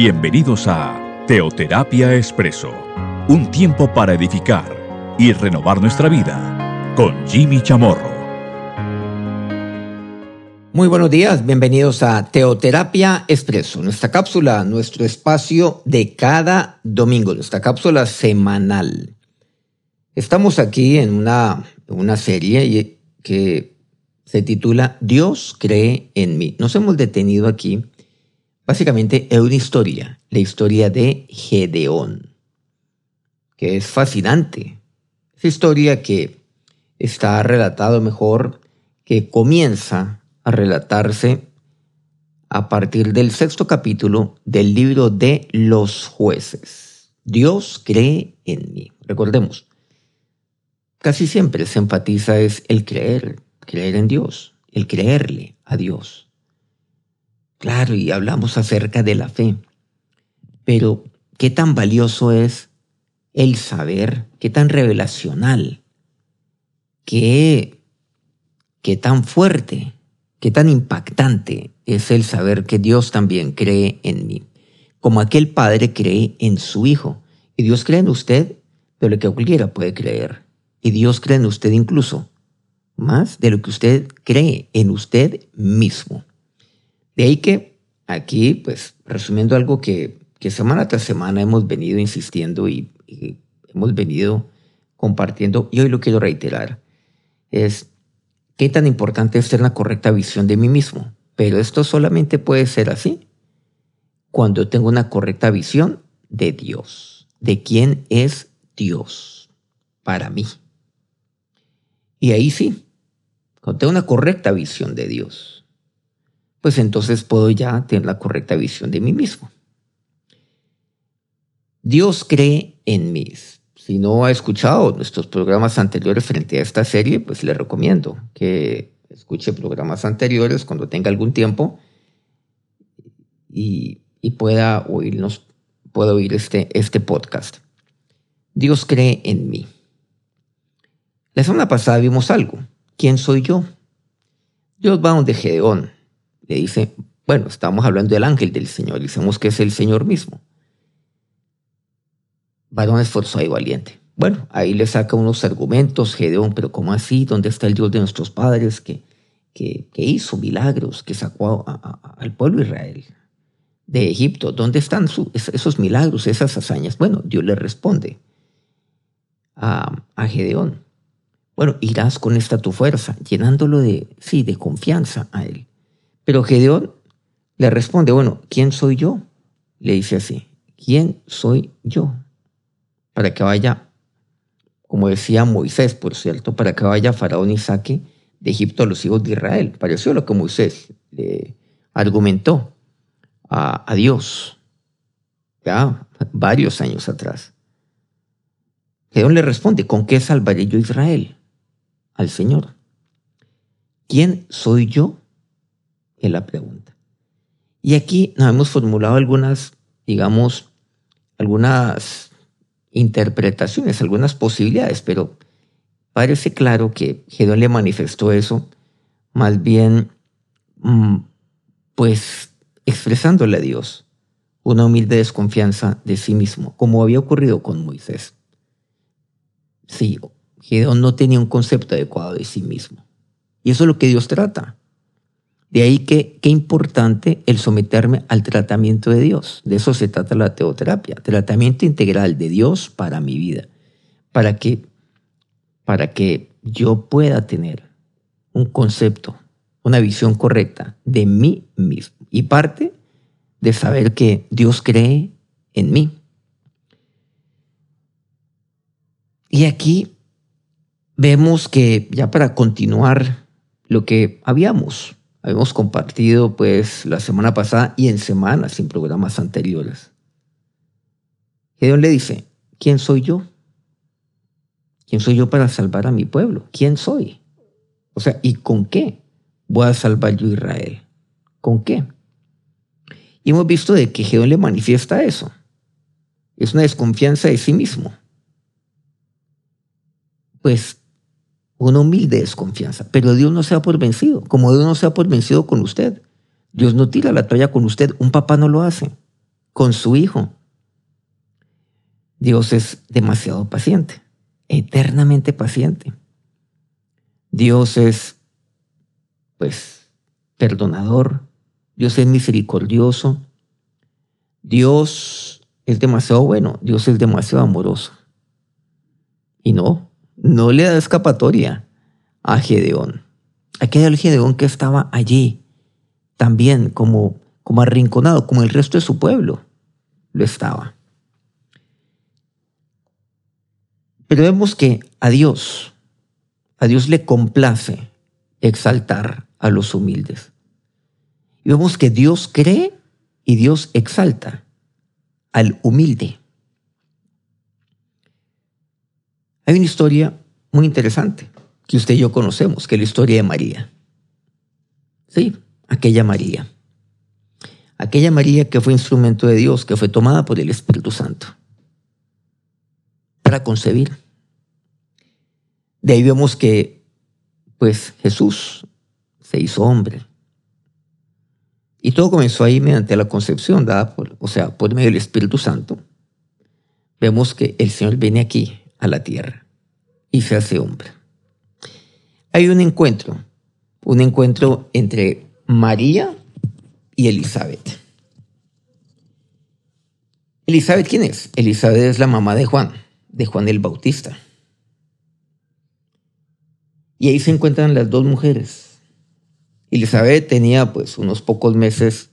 Bienvenidos a Teoterapia Expreso, un tiempo para edificar y renovar nuestra vida con Jimmy Chamorro. Muy buenos días, bienvenidos a Teoterapia Expreso, nuestra cápsula, nuestro espacio de cada domingo, nuestra cápsula semanal. Estamos aquí en una, una serie que se titula Dios cree en mí. Nos hemos detenido aquí básicamente en una historia, la historia de Gedeón, que es fascinante. Esa historia que está relatado mejor, que comienza a relatarse a partir del sexto capítulo del libro de los jueces. Dios cree en mí. Recordemos, casi siempre se enfatiza es el creer, creer en Dios, el creerle a Dios. Claro, y hablamos acerca de la fe, pero qué tan valioso es el saber, qué tan revelacional, qué, qué tan fuerte, qué tan impactante es el saber que Dios también cree en mí, como aquel padre cree en su hijo. Y Dios cree en usted, pero lo que cualquiera puede creer. Y Dios cree en usted incluso más de lo que usted cree en usted mismo. De ahí que aquí, pues, resumiendo algo que, semana tras semana hemos venido insistiendo y, y hemos venido compartiendo, y hoy lo quiero reiterar, es qué tan importante es tener una correcta visión de mí mismo. Pero esto solamente puede ser así cuando tengo una correcta visión de Dios, de quién es Dios para mí. Y ahí sí, cuando tengo una correcta visión de Dios, pues entonces puedo ya tener la correcta visión de mí mismo. Dios cree en mí. Si no ha escuchado nuestros programas anteriores frente a esta serie, pues le recomiendo que escuche programas anteriores cuando tenga algún tiempo y, pueda oírnos, pueda oír este, este podcast. Dios cree en mí. La semana pasada vimos algo. ¿Quién soy yo? Dios va donde Gedeón. Le dice, bueno, estamos hablando del ángel del Señor. Dicemos que es el Señor mismo. Varón esforzado y valiente. Bueno, ahí le saca unos argumentos Gedeón, pero ¿cómo así? ¿Dónde está el Dios de nuestros padres que, que, hizo milagros, que sacó al pueblo de Israel de Egipto? ¿Dónde están esos milagros, esas hazañas? Bueno, Dios le responde a, a Gedeón. Bueno, irás con esta tu fuerza, llenándolo de, sí, de confianza a él. Pero Gedeón le responde, bueno, ¿quién soy yo? Le dice así, ¿quién soy yo? Para que vaya, como decía Moisés, por cierto, para que vaya Faraón y saque de Egipto a los hijos de Israel. Pareció lo que Moisés le argumentó a, Dios, ya varios años atrás. Gedeón le responde, ¿con qué salvaré yo a Israel? al Señor. ¿Quién soy yo? Es la pregunta. Y aquí nos hemos formulado algunas, digamos, algunas interpretaciones, algunas posibilidades, pero parece claro que Gedeón le manifestó eso más bien, mm, pues, expresándole a Dios una humilde desconfianza de sí mismo, como había ocurrido con Moisés. Sí, Gedeón no tenía un concepto adecuado de sí mismo. Y eso es lo que Dios trata. De ahí que qué importante el someterme al tratamiento de Dios. De eso se trata la teoterapia, tratamiento integral de Dios para mi vida, para que para que yo pueda tener un concepto, una visión correcta de mí mismo. Y parte de saber que Dios cree en mí. Y aquí vemos que ya para continuar lo que habíamos, habíamos compartido pues la semana pasada y en semanas en programas anteriores. Gedeón le dice, ¿quién soy yo? ¿Quién soy yo para salvar a mi pueblo? ¿Quién soy? O sea, ¿y con qué voy a salvar yo a Israel? ¿Con qué? Y hemos visto de que Gedeón le manifiesta eso. Es una desconfianza de sí mismo. Pues una humilde desconfianza. Pero Dios no sea por vencido, como Dios no sea por vencido con usted. Dios no tira la toalla con usted, un papá no lo hace. con su Hijo. Dios es demasiado paciente, eternamente paciente. Dios es, pues, perdonador. Dios es misericordioso. Dios es demasiado bueno. Dios es demasiado amoroso. Y no, no le da escapatoria a Gedeón. Aquel Gedeón que estaba allí, también como, como arrinconado, como el resto de su pueblo lo estaba. Pero vemos que a Dios, a Dios le complace exaltar a los humildes. Y vemos que Dios cree y Dios exalta al humilde. Hay una historia muy interesante que usted y yo conocemos, que es la historia de María. Sí, aquella María. Aquella María que fue instrumento de Dios, que fue tomada por el Espíritu Santo para concebir. De ahí vemos que, pues, Jesús se hizo hombre. Y todo comenzó ahí mediante la concepción dada por, o sea, por medio del Espíritu Santo. Vemos que el Señor viene aquí, a la tierra, y se hace hombre. Hay un encuentro, un encuentro entre María y Elizabeth. Elizabeth, ¿quién es? Elizabeth es la mamá de Juan, de Juan el Bautista. Y ahí se encuentran las dos mujeres. Elizabeth tenía pues unos pocos meses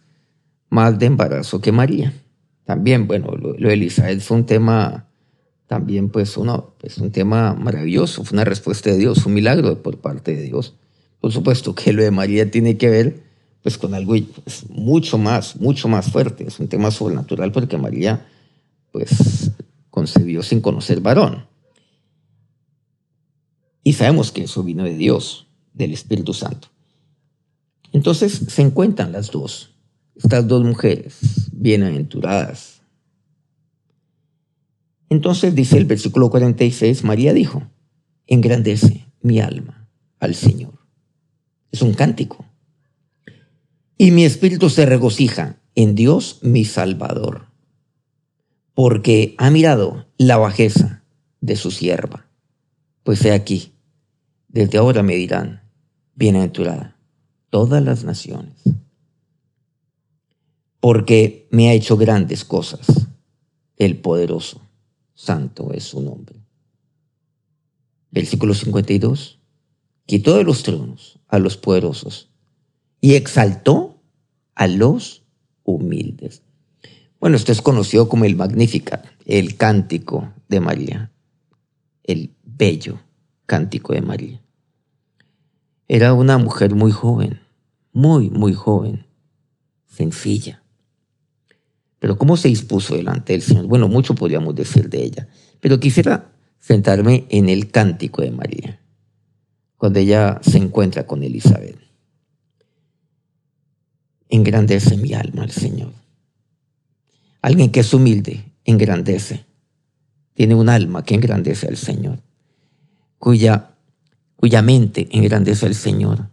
más de embarazo que María. También, bueno, lo, de Elizabeth fue un tema, también pues uno, pues un tema maravilloso, fue una respuesta de Dios, un milagro por parte de Dios. Por supuesto que lo de María tiene que ver pues con algo pues, mucho más, mucho más fuerte. Es un tema sobrenatural porque María pues concebió sin conocer varón. Y sabemos que eso vino de Dios, del Espíritu Santo. Entonces se encuentran las dos, estas dos mujeres bienaventuradas. Entonces dice el versículo 46, María dijo, engrandece mi alma al Señor. Es un cántico. Y mi espíritu se regocija en Dios mi Salvador, porque ha mirado la bajeza de su sierva. Pues he aquí, desde ahora me dirán, bienaventurada, todas las naciones, porque me ha hecho grandes cosas, el poderoso, santo es su nombre. Versículo 52, quitó de los tronos a los poderosos y exaltó a los humildes. Bueno, esto es conocido como el Magnificat, el cántico de María, el bello cántico de María. Era una mujer muy joven, muy, muy joven, sencilla. Pero ¿cómo se dispuso delante del Señor? Bueno, mucho podríamos decir de ella, pero quisiera sentarme en el cántico de María, cuando ella se encuentra con Elizabeth. Engrandece mi alma al Señor. Alguien que es humilde, engrandece. Tiene un alma que engrandece al Señor, cuya cuya mente engrandece al Señor,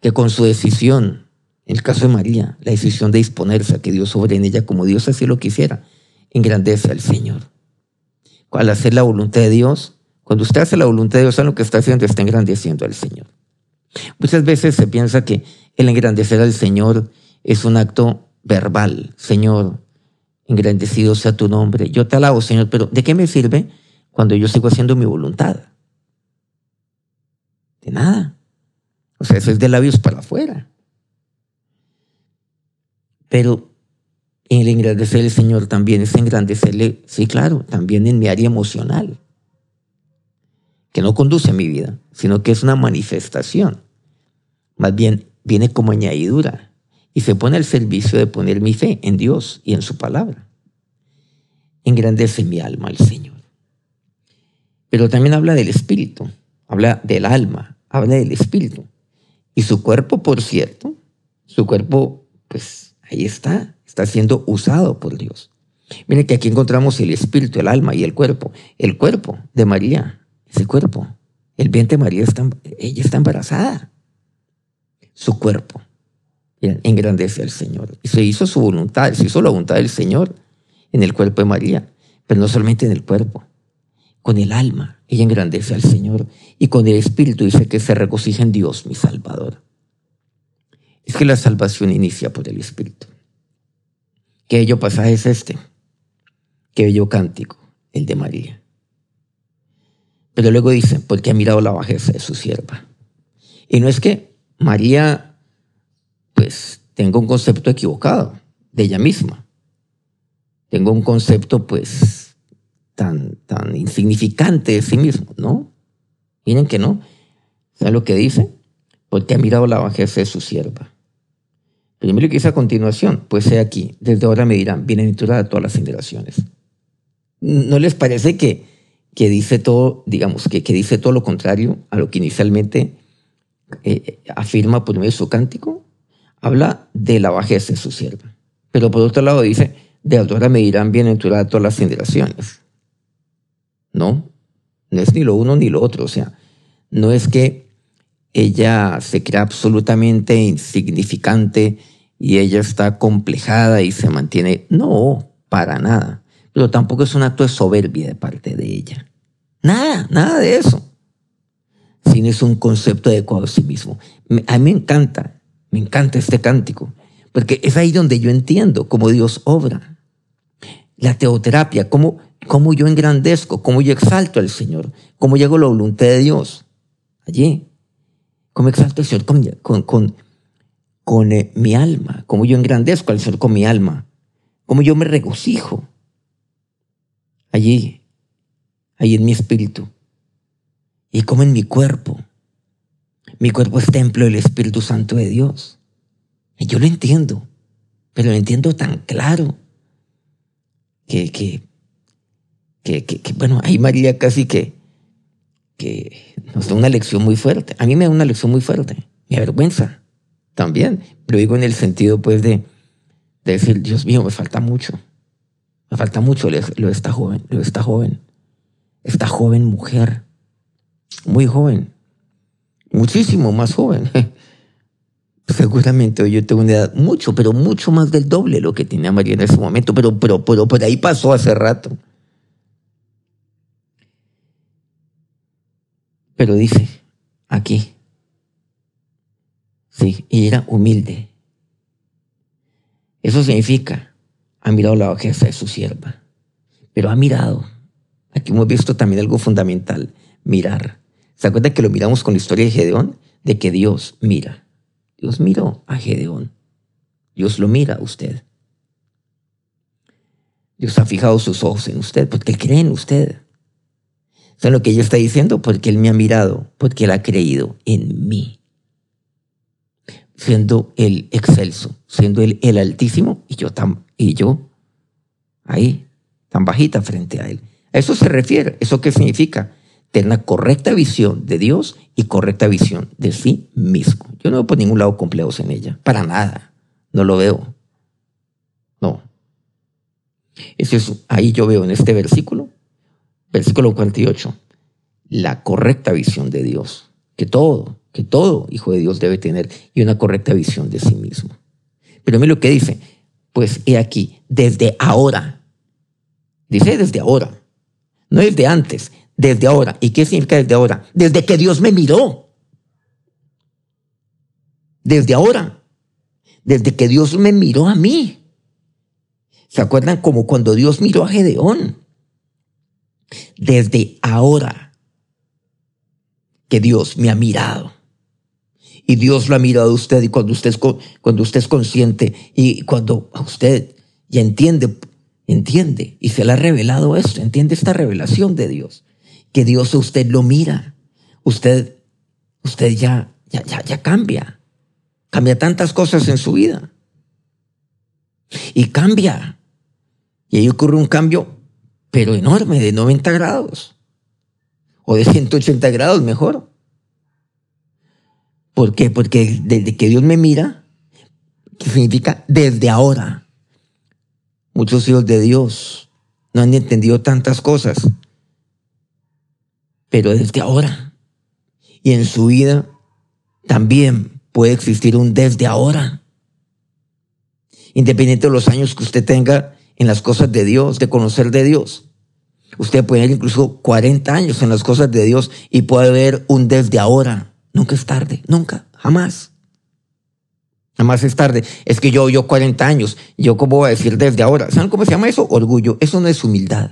que con su decisión, en el caso de María, la decisión de disponerse a que Dios sobre en ella como Dios así lo quisiera, engrandece al Señor. Al hacer la voluntad de Dios, cuando usted hace la voluntad de Dios, lo que está haciendo está engrandeciendo al Señor. Muchas veces se piensa que el engrandecer al Señor es un acto verbal. Señor, engrandecido sea tu nombre. Yo te alabo, Señor, pero ¿de qué me sirve cuando yo sigo haciendo mi voluntad? De nada. O sea, eso es de labios para afuera. Pero el engrandecer al Señor también es engrandecerle, sí, claro, también en mi área emocional, que no conduce a mi vida, sino que es una manifestación. Más bien viene como añadidura y se pone al servicio de poner mi fe en Dios y en su palabra. Engrandece mi alma al Señor. Pero también habla del espíritu, habla del alma, habla del espíritu. Y su cuerpo, por cierto, su cuerpo, pues ahí está, está siendo usado por Dios. Miren que aquí encontramos el espíritu, el alma y el cuerpo. El cuerpo de María, ese cuerpo. El vientre de María, está, ella está embarazada. Su cuerpo. engrandece al Señor. Y se hizo su voluntad, se hizo la voluntad del Señor en el cuerpo de María, pero no solamente en el cuerpo, con el alma. Ella engrandece al Señor y con el Espíritu dice que se regocija en Dios, mi Salvador. Es que la salvación inicia por el Espíritu. Qué bello pasaje es este. Qué bello cántico, el de María. Pero luego dice, porque ha mirado la bajeza de su sierva. Y no es que María, pues, tenga un concepto equivocado de ella misma. Tengo un concepto, pues, tan, tan insignificante de sí mismo, ¿no? Miren que no. ¿Saben lo que dice? Porque ha mirado la bajeza de su sierva. Primero que dice a continuación, pues he aquí, desde ahora me dirán, bienaventurada todas las generaciones. ¿No les parece que que dice todo, digamos, que, que dice todo lo contrario a lo que inicialmente eh, afirma por medio su cántico, habla de la bajeza de su sierva. Pero por otro lado dice, de ahora me dirán bienaventurada todas las generaciones. No, no es ni lo uno ni lo otro. O sea, no es que ella se crea absolutamente insignificante y ella está complejada y se mantiene. No, para nada pero tampoco es un acto de soberbia de parte de ella. Nada, nada de eso. Sino es un concepto adecuado a sí mismo. A mí me encanta, me encanta este cántico, porque es ahí donde yo entiendo cómo Dios obra. La teoterapia, cómo, cómo yo engrandezco, cómo yo exalto al Señor, cómo llego a la voluntad de Dios. Allí, cómo exalto al Señor con, con, eh, mi alma, cómo yo engrandezco al Señor con mi alma, cómo yo me regocijo allí, ahí en mi espíritu, y como en mi cuerpo. Mi cuerpo es templo del Espíritu Santo de Dios. Y yo lo entiendo, pero lo entiendo tan claro que, que, que, que, bueno, ahí María casi que, que nos da una lección muy fuerte. A mí me da una lección muy fuerte, me avergüenza también. Lo digo en el sentido, pues, de, de decir, Dios mío, me falta mucho. Me falta mucho lo de esta joven, lo de esta joven. Esta joven mujer. Muy joven. Muchísimo más joven. Seguramente yo tengo una edad mucho, pero mucho más del doble lo que tenía María en ese momento, pero, pero, pero por ahí pasó hace rato. Pero dice aquí, sí, y era humilde. Eso significa ha mirado la bajeza de su sierva, pero ha mirado. Aquí hemos visto también algo fundamental, mirar. ¿Se acuerda que lo miramos con la historia de Gedeón? De que Dios mira. Dios miró a Gedeón. Dios lo mira a usted. Dios ha fijado sus ojos en usted porque Él cree en usted. ¿Saben lo que ella está diciendo? Porque Él me ha mirado, porque Él ha creído en mí. Siendo el excelso, siendo Él el altísimo y yo también y yo ahí, tan bajita frente a Él. A eso se refiere. ¿Eso qué significa? Tener una correcta visión de Dios y correcta visión de sí mismo. Yo no veo por ningún lado complejos en ella, para nada. No lo veo. No. Eso es, ahí yo veo en este versículo, versículo 48, la correcta visión de Dios. Que todo, que todo hijo de Dios debe tener y una correcta visión de sí mismo. Pero mire lo que dice, pues he aquí, desde ahora. Dice desde ahora. No desde antes, desde ahora. ¿Y qué significa desde ahora? Desde que Dios me miró. Desde ahora. Desde que Dios me miró a mí. ¿Se acuerdan como cuando Dios miró a Gedeón? Desde ahora que Dios me ha mirado. Y Dios lo ha mirado a usted y cuando usted es, cuando usted es consciente y cuando usted ya entiende, entiende y se le ha revelado esto, entiende esta revelación de Dios, que Dios a usted lo mira, usted, usted ya, ya, ya, ya cambia, cambia tantas cosas en su vida. Y cambia. Y ahí ocurre un cambio pero enorme de 90 grados o de 180 grados mejor. ¿Por qué? Porque desde que Dios me mira, ¿qué significa desde ahora. Muchos hijos de Dios no han entendido tantas cosas, pero desde ahora. Y en su vida también puede existir un desde ahora. independiente de los años que usted tenga en las cosas de Dios, de conocer de Dios. Usted puede tener incluso 40 años en las cosas de Dios y puede ver un desde ahora. Nunca es tarde, nunca, jamás. Jamás es tarde. Es que yo, yo 40 años, yo cómo voy a decir desde ahora. ¿Saben cómo se llama eso? Orgullo. Eso no es humildad.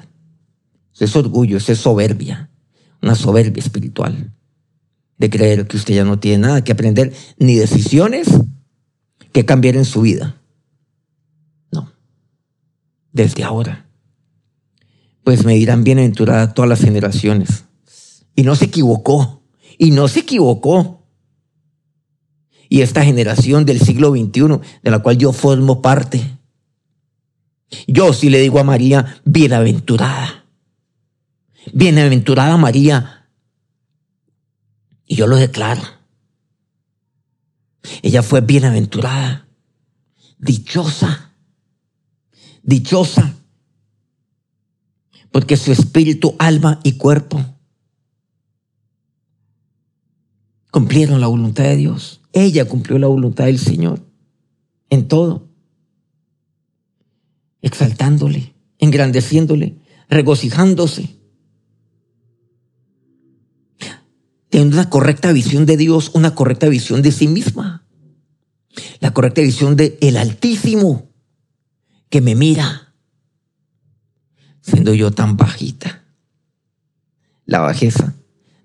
Eso es orgullo, eso es soberbia. Una soberbia espiritual. De creer que usted ya no tiene nada que aprender, ni decisiones que cambiar en su vida. No. Desde ahora. Pues me dirán bienaventurada todas las generaciones. Y no se equivocó. Y no se equivocó y esta generación del siglo XXI, de la cual yo formo parte. Yo sí le digo a María, bienaventurada. Bienaventurada María. Y yo lo declaro. Ella fue bienaventurada, dichosa, dichosa, porque su espíritu, alma y cuerpo cumplieron la voluntad de Dios. Ella cumplió la voluntad del Señor en todo, exaltándole, engrandeciéndole, regocijándose, teniendo una correcta visión de Dios, una correcta visión de sí misma, la correcta visión de el Altísimo que me mira, siendo yo tan bajita. La bajeza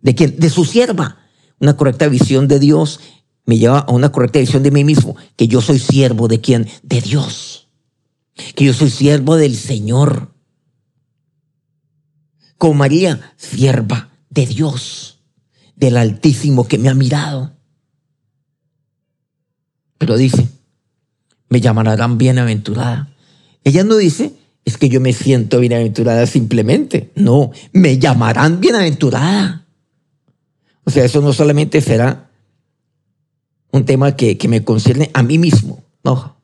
de quien, de su sierva, una correcta visión de Dios me lleva a una correcta visión de mí mismo, que yo soy siervo de quién? De Dios. Que yo soy siervo del Señor. Como María, sierva de Dios, del Altísimo que me ha mirado. Pero dice, me llamarán bienaventurada. Ella no dice, es que yo me siento bienaventurada simplemente. No, me llamarán bienaventurada. O sea, eso no solamente será un tema que, me concierne a mí mismo, no.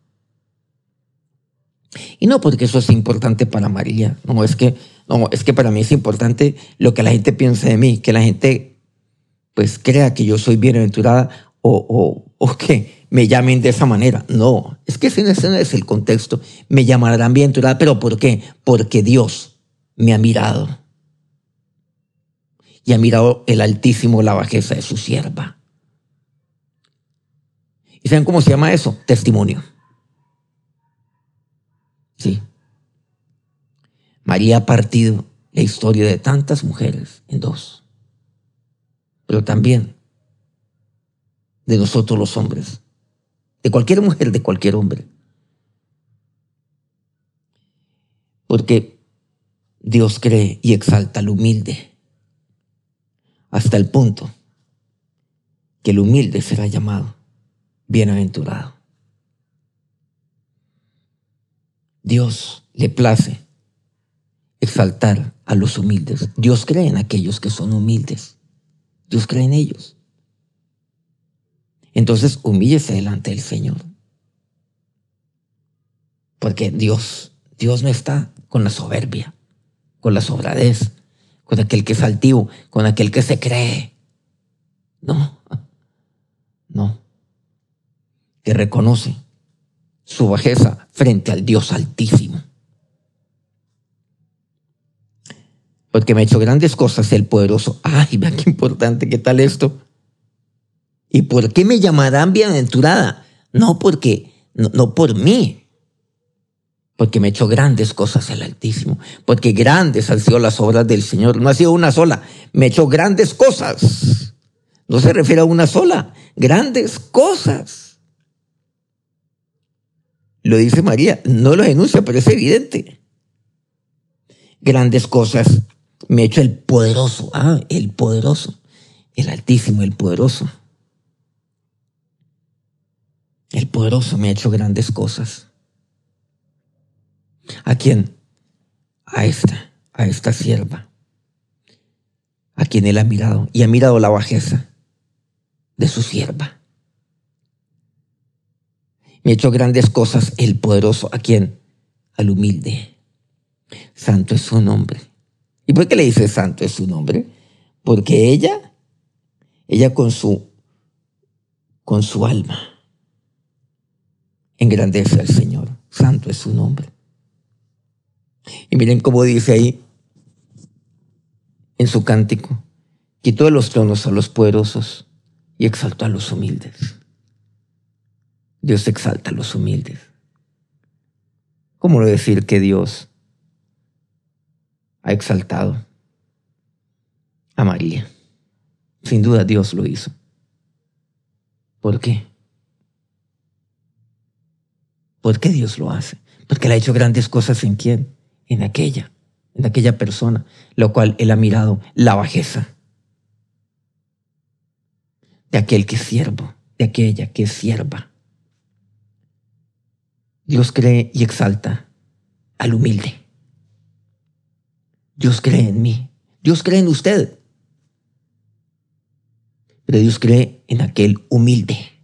Y no porque eso es importante para María, no, es que, no, es que para mí es importante lo que la gente piensa de mí, que la gente pues crea que yo soy bienaventurada o, o, que me llamen de esa manera. No, es que ese no es el contexto. Me llamarán bienaventurada, pero ¿por qué? Porque Dios me ha mirado. Y ha mirado el Altísimo la bajeza de su sierva. ¿Y saben cómo se llama eso? Testimonio. Sí. María ha partido la historia de tantas mujeres en dos, pero también de nosotros los hombres, de cualquier mujer, de cualquier hombre. Porque Dios cree y exalta al humilde hasta el punto que el humilde será llamado bienaventurado. Dios le place exaltar a los humildes. Dios cree en aquellos que son humildes. Dios cree en ellos. Entonces humíllese delante del Señor. Porque Dios, Dios no está con la soberbia, con la sobradez, con aquel que es altivo, con aquel que se cree. No, no que reconoce su bajeza frente al Dios altísimo. Porque me ha hecho grandes cosas el poderoso. Ay, vean qué importante, ¿qué tal esto? ¿Y por qué me llamarán bienaventurada? No porque, no, por mí, porque me hecho grandes cosas el Altísimo, porque grandes han sido las obras del Señor. No ha sido una sola, me hecho grandes cosas. No se refiere a una sola, grandes cosas. Lo dice María, no lo denuncia, pero es evidente. Grandes cosas me hecho el poderoso, ah, el poderoso, el altísimo, el poderoso. El poderoso me ha hecho grandes cosas. ¿A quién? A esta, a esta sierva, a quien él ha mirado y ha mirado la bajeza de su sierva. Me ha hecho grandes cosas el poderoso. ¿A quién? Al humilde. Santo es su nombre. ¿Y por qué le dice santo es su nombre? Porque ella, ella con su, con su alma, engrandece al Señor. Santo es su nombre. Y miren cómo dice ahí en su cántico, quitó de los tronos a los poderosos y exaltó a los humildes. Dios exalta a los humildes. ¿Cómo no decir que Dios ha exaltado a María? Sin duda Dios lo hizo. ¿Por qué? ¿Por qué Dios lo hace? Porque Él ha hecho grandes cosas en quién? En aquella, en aquella persona, lo cual Él ha mirado la bajeza de aquel que es siervo, de aquella que es sierva. Dios cree y exalta al humilde. Dios cree en mí. Dios cree en usted. Pero Dios cree en aquel humilde.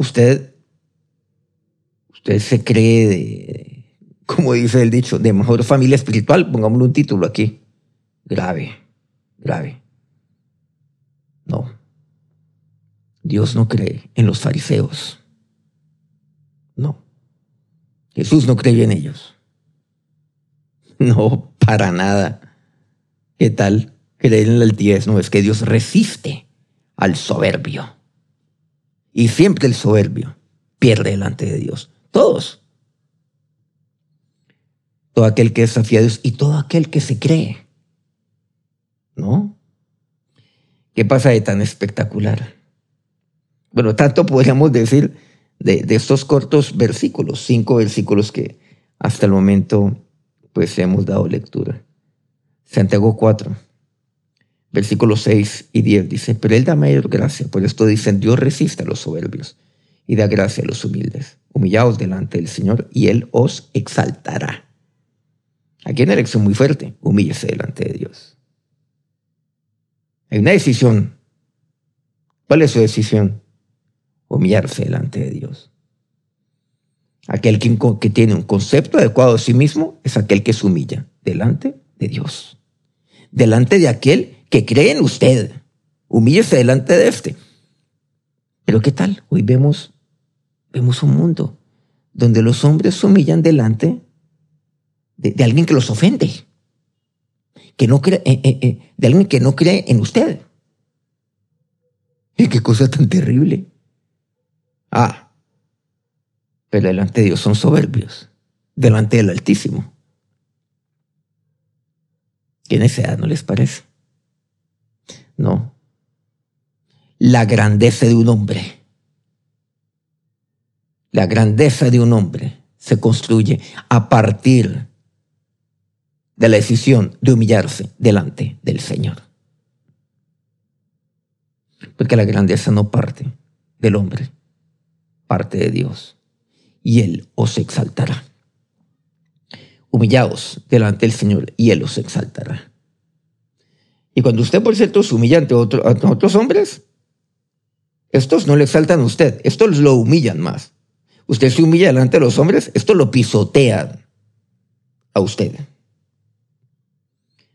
Usted, usted se cree de, como dice el dicho, de mejor familia espiritual. Pongámosle un título aquí. Grave, grave. No. Dios no cree en los fariseos. No. Jesús no cree en ellos. No, para nada. ¿Qué tal? creer en la altivez, no, es que Dios resiste al soberbio. Y siempre el soberbio pierde delante de Dios. Todos. Todo aquel que desafía a Dios y todo aquel que se cree. ¿No? ¿Qué pasa de tan espectacular? Bueno, tanto podríamos decir de, estos cortos versículos, cinco versículos que hasta el momento pues hemos dado lectura. Santiago 4 versículos 6 y 10 dice, pero Él da mayor gracia, por esto dicen, Dios resiste a los soberbios y da gracia a los humildes. Humillaos delante del Señor y Él os exaltará. Aquí hay una elección muy fuerte, humíllese delante de Dios. Hay una decisión. ¿Cuál es su decisión? Humillarse delante de Dios. Aquel que, que tiene un concepto adecuado de sí mismo es aquel que se humilla delante de Dios. Delante de aquel que cree en usted. Humíllese delante de este. Pero ¿qué tal? Hoy vemos, vemos un mundo donde los hombres se humillan delante de, alguien que los ofende, que no cree, eh, eh, eh, de alguien que no cree en usted. ¿Y qué cosa tan terrible? Ah, pero delante de Dios son soberbios, delante del Altísimo. ¿Qué necesidad no les parece? No. La grandeza de un hombre. La grandeza de un hombre se construye a partir de la decisión de humillarse delante del Señor. Porque la grandeza no parte del hombre, parte de Dios. Y Él os exaltará. Humillaos delante del Señor y Él os exaltará. Y cuando usted, por cierto, se humilla ante otros hombres, estos no le exaltan a usted, estos lo humillan más. Usted se humilla delante de los hombres, esto lo pisotean a usted.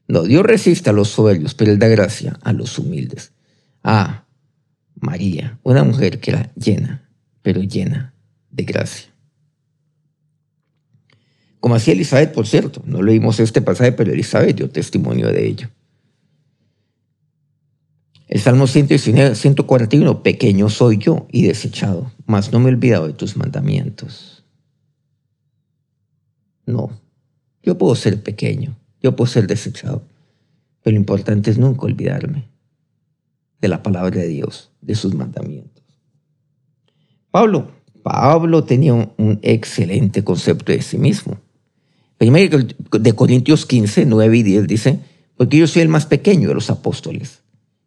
No, Dios resiste a los soberbios, pero Él da gracia a los humildes. Ah, María, una mujer que era llena, pero llena de gracia. Como hacía Elizabeth, por cierto, no leímos este pasaje, pero Elizabeth dio testimonio de ello. El Salmo 141, pequeño soy yo y desechado, mas no me he olvidado de tus mandamientos. No, yo puedo ser pequeño, yo puedo ser desechado, pero lo importante es nunca olvidarme de la palabra de Dios, de sus mandamientos. Pablo, Pablo tenía un, excelente concepto de sí mismo. Primero de Corintios 15, 9 y 10 dice, porque yo soy el más pequeño de los apóstoles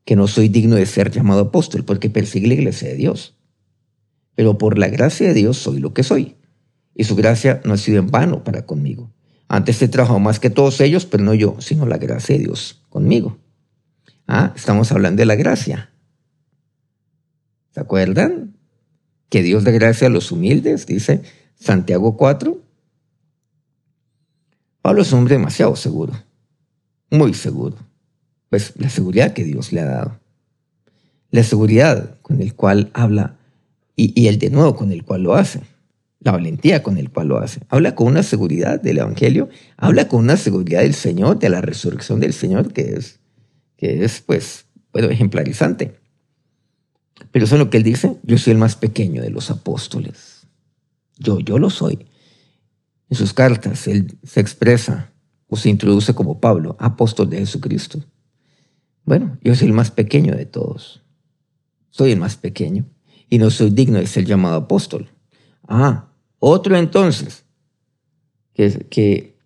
que no soy digno de ser llamado apóstol porque persigue la iglesia de Dios. Pero por la gracia de Dios soy lo que soy. Y su gracia no ha sido en vano para conmigo. Antes he trabajado más que todos ellos, pero no yo, sino la gracia de Dios conmigo. Ah, estamos hablando de la gracia. ¿Se acuerdan? Que Dios da gracia a los humildes, dice Santiago 4. Pablo es un hombre demasiado seguro, muy seguro pues la seguridad que Dios le ha dado. La seguridad con el cual habla y, el de nuevo con el cual lo hace la valentía con el cual lo hace. Habla con una seguridad del Evangelio, habla con una seguridad del Señor, de la resurrección del Señor, que es, que es pues, bueno, ejemplarizante. Pero eso es lo que él dice, yo soy el más pequeño de los apóstoles. Yo, yo lo soy. En sus cartas él se expresa o se introduce como Pablo, apóstol de Jesucristo. Bueno, yo soy el más pequeño de todos. Soy el más pequeño y no soy digno de ser llamado apóstol. Ah, otro entonces, que, que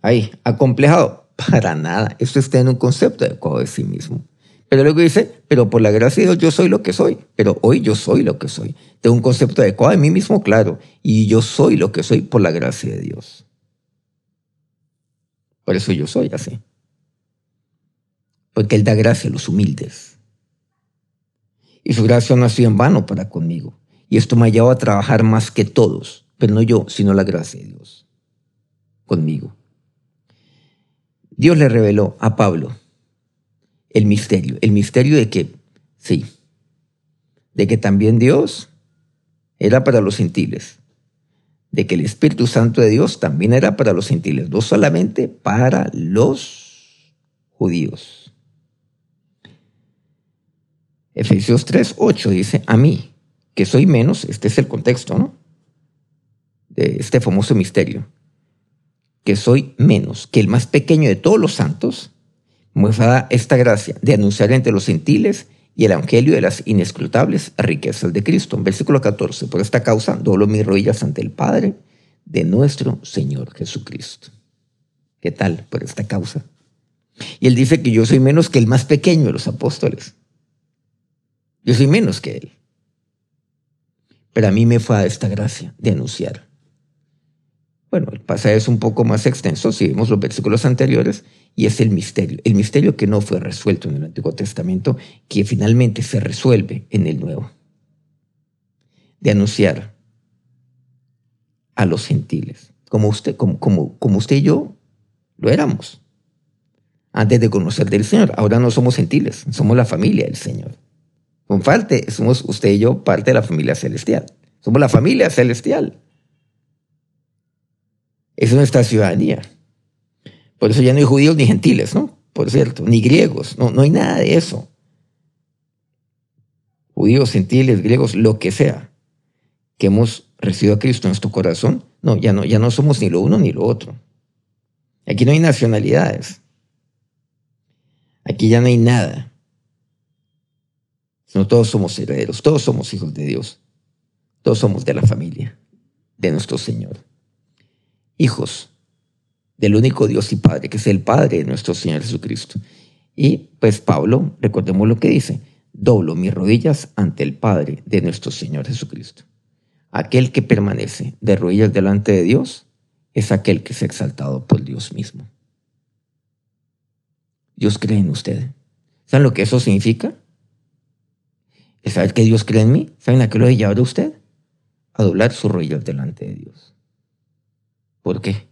ahí, acomplejado, para nada. Esto está en un concepto adecuado de sí mismo. Pero luego dice, pero por la gracia de Dios yo soy lo que soy. Pero hoy yo soy lo que soy. Tengo un concepto adecuado de mí mismo, claro. Y yo soy lo que soy por la gracia de Dios. Por eso yo soy así. Porque Él da gracia a los humildes. Y su gracia no ha sido en vano para conmigo. Y esto me ha llevado a trabajar más que todos pero no yo, sino la gracia de Dios conmigo. Dios le reveló a Pablo el misterio, el misterio de que, sí, de que también Dios era para los gentiles, de que el Espíritu Santo de Dios también era para los gentiles, no solamente para los judíos. Efesios 3, 8 dice, a mí, que soy menos, este es el contexto, ¿no? de este famoso misterio, que soy menos que el más pequeño de todos los santos, me da esta gracia de anunciar entre los gentiles y el evangelio de las inescrutables riquezas de Cristo. Versículo 14, por esta causa doblo mis rodillas ante el Padre de nuestro Señor Jesucristo. ¿Qué tal por esta causa? Y él dice que yo soy menos que el más pequeño de los apóstoles. Yo soy menos que él. Pero a mí me fue a esta gracia de anunciar bueno, el pasaje es un poco más extenso si vemos los versículos anteriores y es el misterio, el misterio que no fue resuelto en el Antiguo Testamento, que finalmente se resuelve en el Nuevo, de anunciar a los gentiles, como usted, como, como, usted y yo lo éramos antes de conocer del Señor. Ahora no somos gentiles, somos la familia del Señor. Con parte, somos usted y yo parte de la familia celestial. Somos la familia celestial. Es nuestra ciudadanía. Por eso ya no hay judíos ni gentiles, ¿no? Por cierto, ni griegos, no, no hay nada de eso. Judíos, gentiles, griegos, lo que sea, que hemos recibido a Cristo en nuestro corazón, no, ya no, ya no somos ni lo uno ni lo otro. Aquí no hay nacionalidades. Aquí ya no hay nada. Sino todos somos herederos, todos somos hijos de Dios. Todos somos de la familia de nuestro Señor hijos del único Dios y Padre, que es el Padre de nuestro Señor Jesucristo. Y pues Pablo, recordemos lo que dice, doblo mis rodillas ante el Padre de nuestro Señor Jesucristo. Aquel que permanece de rodillas delante de Dios es aquel que es exaltado por Dios mismo. Dios cree en usted. ¿Saben lo que eso significa? Es saber que Dios cree en mí. ¿Saben a qué lo he llevado a usted? A doblar sus rodillas delante de Dios. ¿Por qué?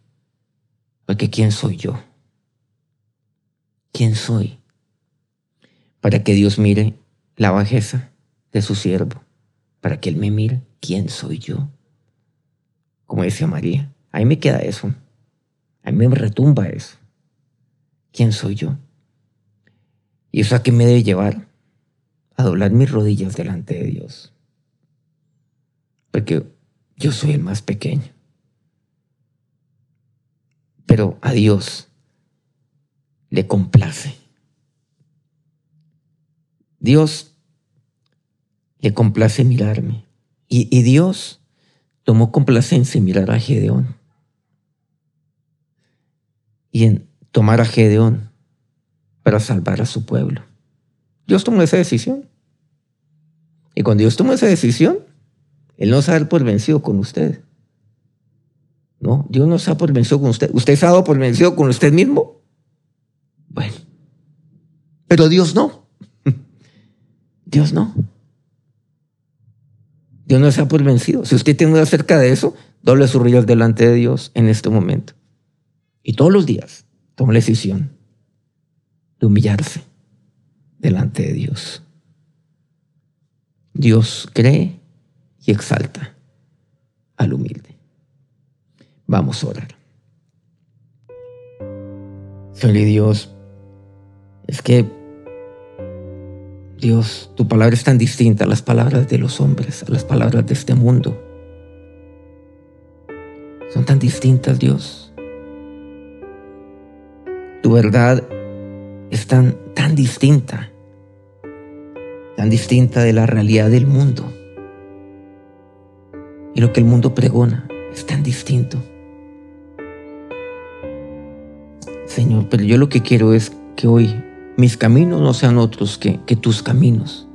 Porque ¿quién soy yo? ¿Quién soy? Para que Dios mire la bajeza de su siervo, para que Él me mire quién soy yo. Como decía María, a mí me queda eso, a mí me retumba eso. ¿Quién soy yo? ¿Y eso a qué me debe llevar? A doblar mis rodillas delante de Dios. Porque yo soy el más pequeño. Pero a Dios le complace. Dios le complace mirarme. Y, Dios tomó complacencia en mirar a Gedeón. Y en tomar a Gedeón para salvar a su pueblo. Dios tomó esa decisión. Y cuando Dios tomó esa decisión, Él no se va por vencido con usted. No, Dios no se ha por vencido con usted. ¿Usted se ha dado por vencido con usted mismo? Bueno, pero Dios no. Dios no. Dios no se ha por vencido. Si usted tiene duda acerca de eso, doble sus rodillas delante de Dios en este momento. Y todos los días toma la decisión de humillarse delante de Dios. Dios cree y exalta al humilde. Vamos a orar. Señor Dios, es que Dios, tu palabra es tan distinta a las palabras de los hombres, a las palabras de este mundo. Son tan distintas, Dios. Tu verdad es tan, tan distinta, tan distinta de la realidad del mundo. Y lo que el mundo pregona es tan distinto. Señor, pero yo lo que quiero es que hoy mis caminos no sean otros que, que tus caminos.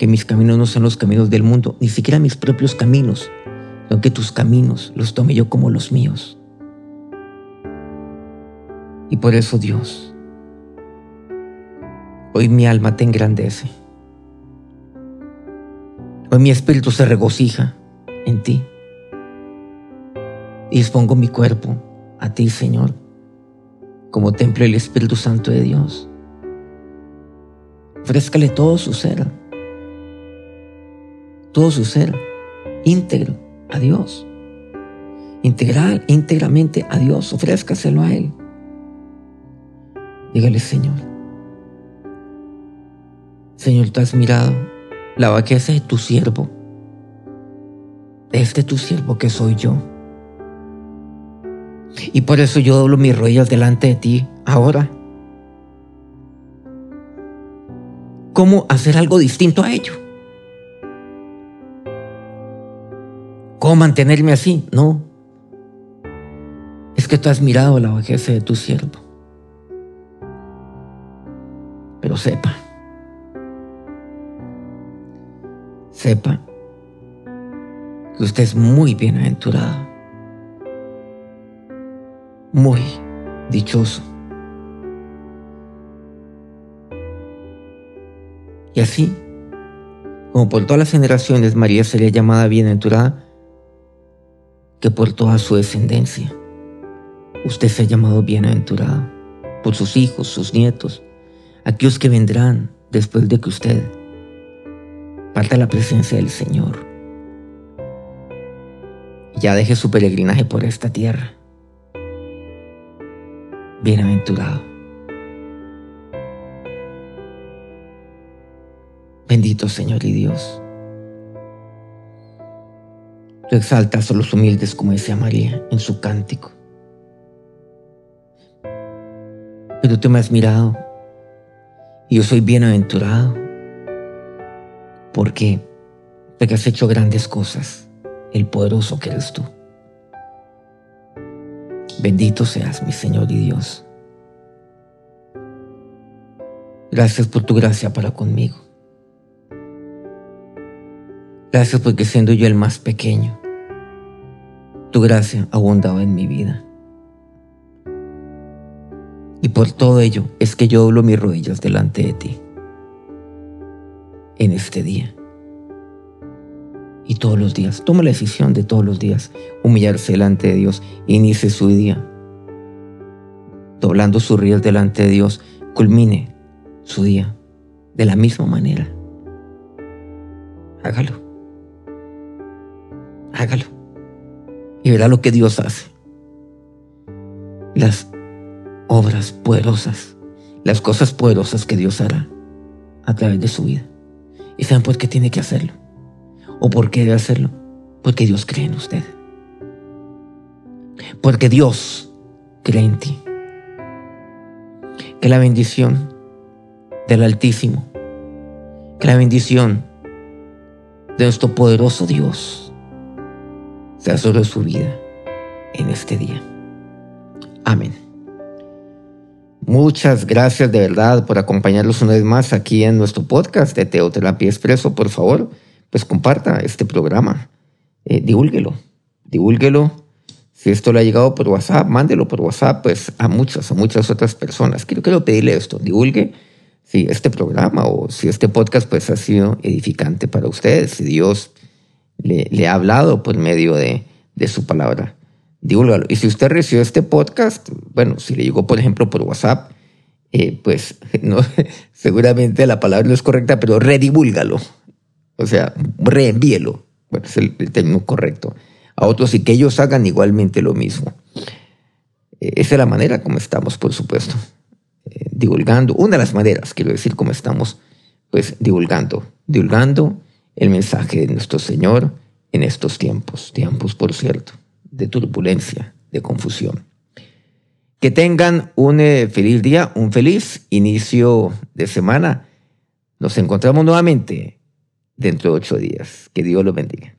Que mis caminos no sean los caminos del mundo, ni siquiera mis propios caminos, sino que tus caminos los tome yo como los míos. Y por eso Dios, hoy mi alma te engrandece. Hoy mi espíritu se regocija en ti. Y dispongo mi cuerpo a ti, Señor, como templo del Espíritu Santo de Dios. Ofrézcale todo su ser, todo su ser íntegro a Dios. Integral, íntegramente a Dios, ofrézcaselo a Él. Dígale, Señor, Señor, tú has mirado la vaqueza de tu siervo, este tu siervo que soy yo. Y por eso yo doblo mis rodillas delante de ti ahora. ¿Cómo hacer algo distinto a ello? ¿Cómo mantenerme así? No. Es que tú has mirado la bajeza de tu siervo. Pero sepa, sepa que usted es muy bienaventurado muy dichoso. Y así, como por todas las generaciones, María sería llamada bienaventurada, que por toda su descendencia, usted se ha llamado bienaventurado, por sus hijos, sus nietos, aquellos que vendrán después de que usted parta la presencia del Señor. Ya deje su peregrinaje por esta tierra bienaventurado. Bendito Señor y Dios. Tú exaltas a los humildes, como decía María en su cántico. Pero tú me has mirado y yo soy bienaventurado porque, porque has hecho grandes cosas, el poderoso que eres tú. Bendito seas, mi Señor y Dios. Gracias por tu gracia para conmigo. Gracias porque siendo yo el más pequeño, tu gracia ha abundado en mi vida. Y por todo ello es que yo doblo mis rodillas delante de ti en este día y todos los días. Toma la decisión de todos los días humillarse delante de Dios. Inicie su día. Doblando sus ríos delante de Dios, culmine su día de la misma manera. Hágalo. Hágalo. Y verá lo que Dios hace. Las obras poderosas, las cosas poderosas que Dios hará a través de su vida. ¿Y saben por qué tiene que hacerlo? ¿O por qué debe hacerlo? Porque Dios cree en usted. Porque Dios cree en ti. Que la bendición del Altísimo, que la bendición de nuestro poderoso Dios sea sobre su vida en este día. Amén. Muchas gracias de verdad por acompañarnos una vez más aquí en nuestro podcast de Teoterapia Expreso. Por favor, pues comparta este programa, eh, divúlguelo, divúlguelo. Si esto le ha llegado por WhatsApp, mándelo por WhatsApp pues, a muchas, a muchas otras personas. Quiero, quiero pedirle esto, divulgue si este programa o si este podcast pues, ha sido edificante para ustedes, si Dios le, le ha hablado por medio de, de su palabra. Divúlgalo. Y si usted recibió este podcast, bueno, si le llegó, por ejemplo, por WhatsApp, eh, pues seguramente la palabra no es correcta, pero redivúlgalo O sea, reenvíelo. Bueno, es el, término correcto. A otros y que ellos hagan igualmente lo mismo. Eh, esa es la manera como estamos, por supuesto, eh, divulgando. Una de las maneras, quiero decir, como estamos, pues, divulgando. Divulgando el mensaje de nuestro Señor en estos tiempos. Tiempos, por cierto, de turbulencia, de confusión. Que tengan un eh, feliz día, un feliz inicio de semana. Nos encontramos nuevamente dentro de ocho días. Que Dios los bendiga.